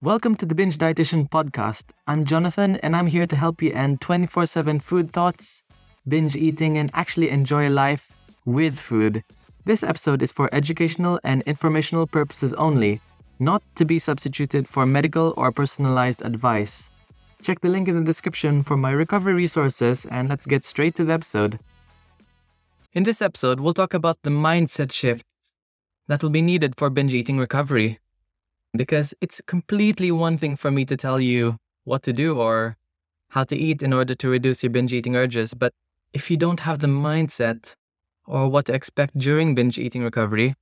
Welcome to the Binge Dietitian Podcast. I'm Jonathan, and I'm here to help you end 24 7 food thoughts, binge eating, and actually enjoy life with food. This episode is for educational and informational purposes only, not to be substituted for medical or personalized advice. Check the link in the description for my recovery resources, and let's get straight to the episode. In this episode, we'll talk about the mindset shifts that will be needed for binge eating recovery because it's completely one thing for me to tell you what to do or how to eat in order to reduce your binge eating urges. But if you don't have the mindset or what to expect during binge eating recovery,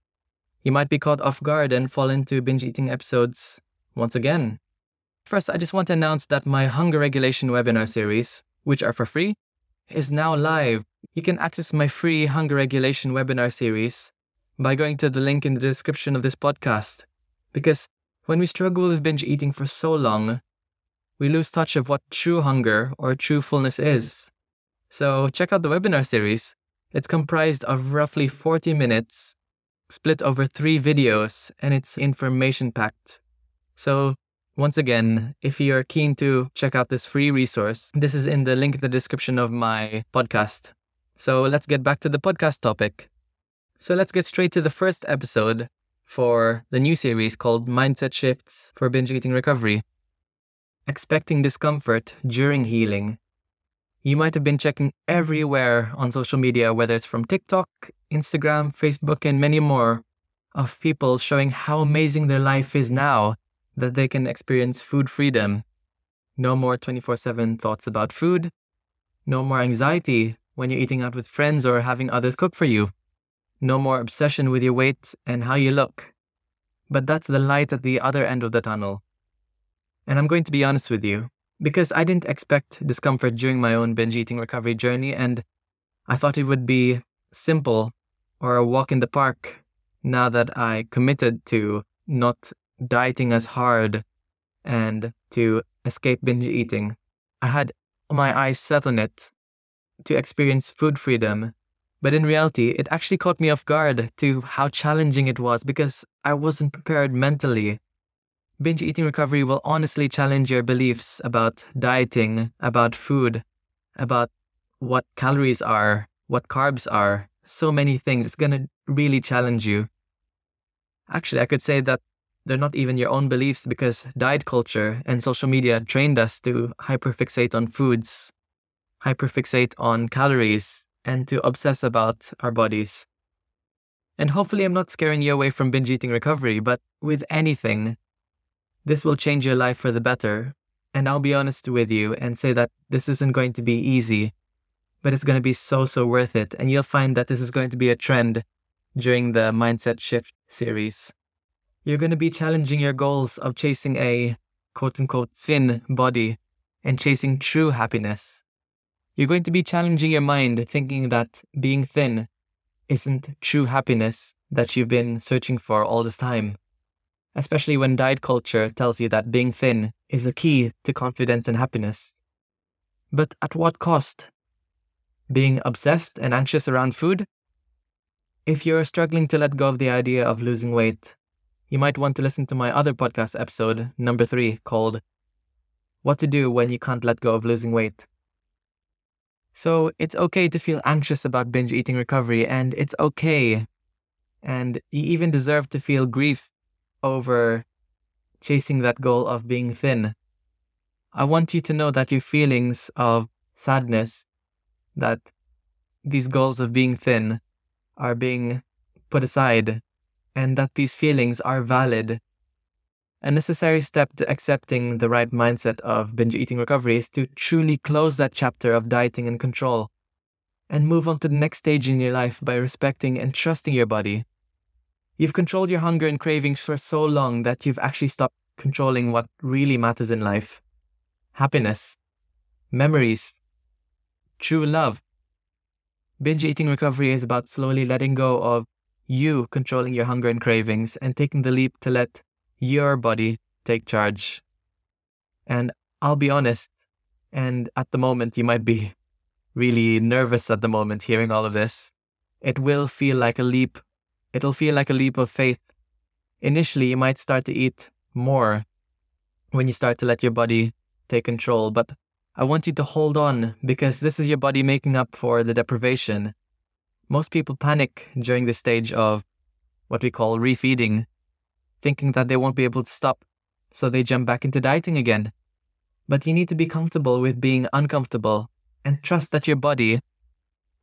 you might be caught off guard and fall into binge eating episodes once again. First, I just want to announce that my hunger regulation webinar series, which are for free, is now live. You can access my free hunger regulation webinar series by going to the link in the description of this podcast. Because when we struggle with binge eating for so long, we lose touch of what true hunger or true fullness is. So check out the webinar series. It's comprised of roughly 40 minutes, split over three videos, and it's information packed. So once again, if you're keen to check out this free resource, this is in the link in the description of my podcast. So let's get back to the podcast topic. So let's get straight to the first episode for the new series called Mindset Shifts for Binge Eating Recovery. Expecting discomfort during healing. You might have been checking everywhere on social media, whether it's from TikTok, Instagram, Facebook, and many more, of people showing how amazing their life is now that they can experience food freedom. No more 24 7 thoughts about food. No more anxiety when you're eating out with friends or having others cook for you no more obsession with your weight and how you look. But that's the light at the other end of the tunnel. And I'm going to be honest with you, because I didn't expect discomfort during my own binge eating recovery journey, and I thought it would be simple or a walk in the park now that I committed to not dieting as hard and to escape binge eating. I had my eyes set on it to experience food freedom but in reality, it actually caught me off guard to how challenging it was because I wasn't prepared mentally. Binge eating recovery will honestly challenge your beliefs about dieting, about food, about what calories are, what carbs are, so many things. It's going to really challenge you. Actually, I could say that they're not even your own beliefs because diet culture and social media trained us to hyperfixate on foods, hyperfixate on calories, and to obsess about our bodies. And hopefully, I'm not scaring you away from binge eating recovery, but with anything, this will change your life for the better. And I'll be honest with you and say that this isn't going to be easy, but it's going to be so, so worth it. And you'll find that this is going to be a trend during the Mindset Shift series. You're going to be challenging your goals of chasing a quote unquote thin body and chasing true happiness you're going to be challenging your mind, thinking that being thin isn't true happiness that you've been searching for all this time. Especially when diet culture tells you that being thin is the key to confidence and happiness. But at what cost? Being obsessed and anxious around food? If you're struggling to let go of the idea of losing weight, you might want to listen to my other podcast episode, number three, called What to Do When You Can't Let Go of Losing Weight. So it's okay to feel anxious about binge eating recovery, and it's okay. And you even deserve to feel grief over chasing that goal of being thin. I want you to know that your feelings of sadness, that these goals of being thin are being put aside, and that these feelings are valid a necessary step to accepting the right mindset of binge eating recovery is to truly close that chapter of dieting and control and move on to the next stage in your life by respecting and trusting your body. You've controlled your hunger and cravings for so long that you've actually stopped controlling what really matters in life happiness, memories, true love. Binge eating recovery is about slowly letting go of you controlling your hunger and cravings and taking the leap to let your body take charge. And I'll be honest, and at the moment, you might be really nervous at the moment hearing all of this. It will feel like a leap. It'll feel like a leap of faith. Initially, you might start to eat more, when you start to let your body take control. But I want you to hold on because this is your body making up for the deprivation. Most people panic during this stage of what we call refeeding, thinking that they won't be able to stop, so they jump back into dieting again. But you need to be comfortable with being uncomfortable and trust that your body,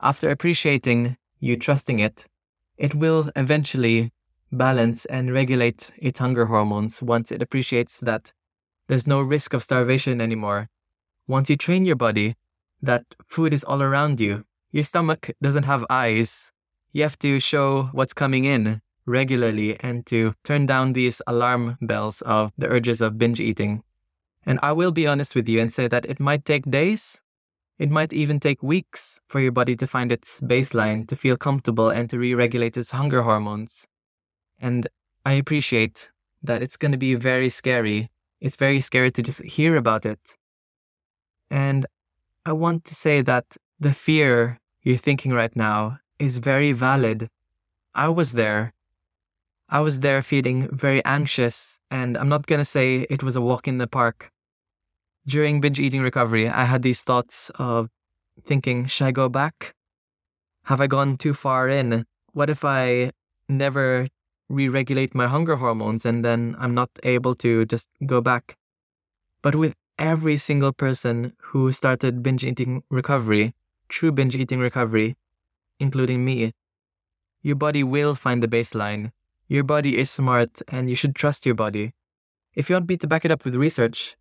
after appreciating you trusting it, it will eventually balance and regulate its hunger hormones once it appreciates that there's no risk of starvation anymore. Once you train your body that food is all around you, your stomach doesn't have eyes. You have to show what's coming in regularly and to turn down these alarm bells of the urges of binge eating. And I will be honest with you and say that it might take days, it might even take weeks for your body to find its baseline, to feel comfortable, and to re regulate its hunger hormones. And I appreciate that it's going to be very scary. It's very scary to just hear about it. And I want to say that the fear you're thinking right now is very valid. I was there. I was there feeling very anxious, and I'm not going to say it was a walk in the park. During binge eating recovery, I had these thoughts of thinking, should I go back? Have I gone too far in? What if I never re regulate my hunger hormones and then I'm not able to just go back? But with every single person who started binge eating recovery, true binge eating recovery, including me, your body will find the baseline. Your body is smart and you should trust your body. If you want me to back it up with research,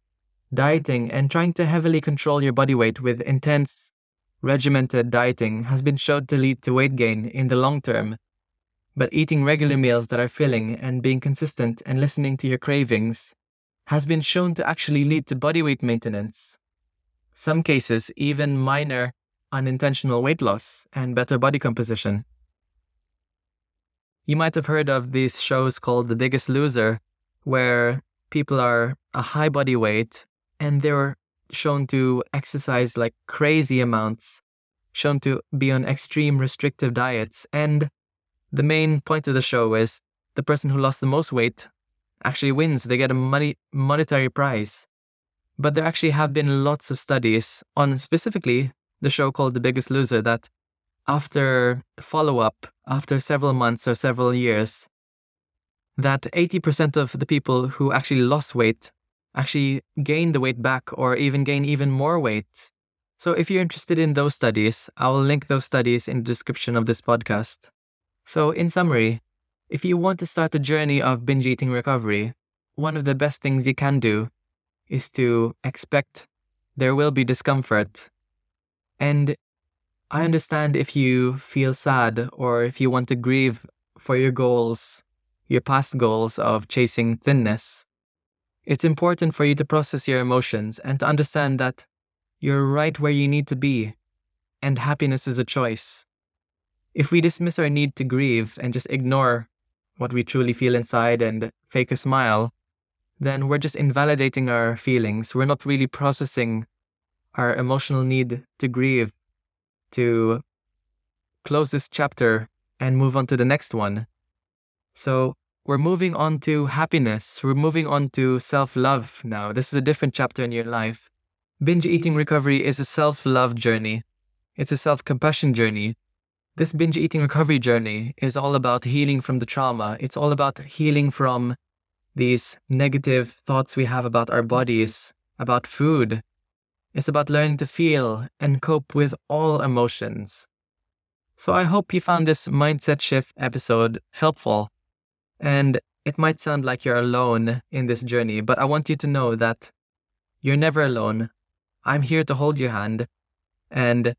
Dieting and trying to heavily control your body weight with intense, regimented dieting has been shown to lead to weight gain in the long term. But eating regular meals that are filling and being consistent and listening to your cravings has been shown to actually lead to body weight maintenance. Some cases, even minor unintentional weight loss and better body composition. You might have heard of these shows called The Biggest Loser, where people are a high body weight and they were shown to exercise like crazy amounts, shown to be on extreme restrictive diets. And the main point of the show is the person who lost the most weight actually wins. They get a money monetary prize. But there actually have been lots of studies on specifically the show called The Biggest Loser that after follow up, after several months or several years, that 80% of the people who actually lost weight actually gain the weight back or even gain even more weight. So if you're interested in those studies, I will link those studies in the description of this podcast. So in summary, if you want to start the journey of binge eating recovery, one of the best things you can do is to expect there will be discomfort. And I understand if you feel sad or if you want to grieve for your goals, your past goals of chasing thinness. It's important for you to process your emotions and to understand that you're right where you need to be, and happiness is a choice. If we dismiss our need to grieve and just ignore what we truly feel inside and fake a smile, then we're just invalidating our feelings. We're not really processing our emotional need to grieve, to close this chapter and move on to the next one. So we're moving on to happiness. We're moving on to self love now. This is a different chapter in your life. Binge eating recovery is a self love journey, it's a self compassion journey. This binge eating recovery journey is all about healing from the trauma. It's all about healing from these negative thoughts we have about our bodies, about food. It's about learning to feel and cope with all emotions. So I hope you found this mindset shift episode helpful. And it might sound like you're alone in this journey, but I want you to know that you're never alone. I'm here to hold your hand. And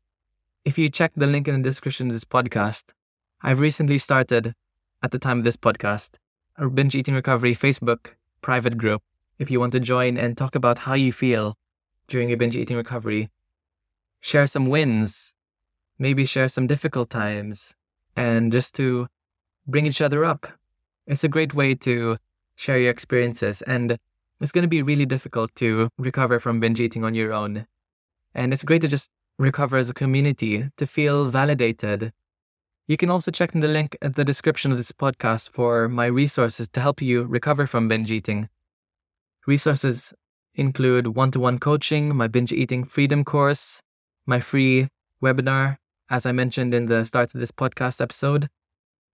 if you check the link in the description of this podcast, I've recently started, at the time of this podcast, a binge eating recovery Facebook private group. If you want to join and talk about how you feel during your binge eating recovery, share some wins, maybe share some difficult times, and just to bring each other up it's a great way to share your experiences, and it's going to be really difficult to recover from binge eating on your own. And it's great to just recover as a community, to feel validated. You can also check in the link at the description of this podcast for my resources to help you recover from binge eating. Resources include one to one coaching, my binge eating freedom course, my free webinar, as I mentioned in the start of this podcast episode,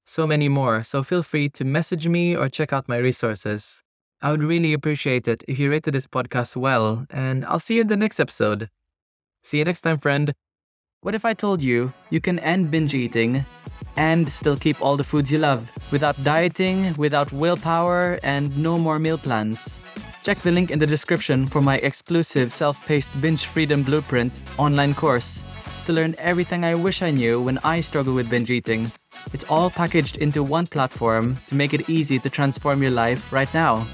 so many more. So feel free to message me or check out my resources. I would really appreciate it if you rated this podcast well, and I'll see you in the next episode. See you next time, friend. What if I told you you can end binge eating and still keep all the foods you love without dieting, without willpower, and no more meal plans? Check the link in the description for my exclusive self paced binge freedom blueprint online course to learn everything I wish I knew when I struggle with binge eating. It's all packaged into one platform to make it easy to transform your life right now.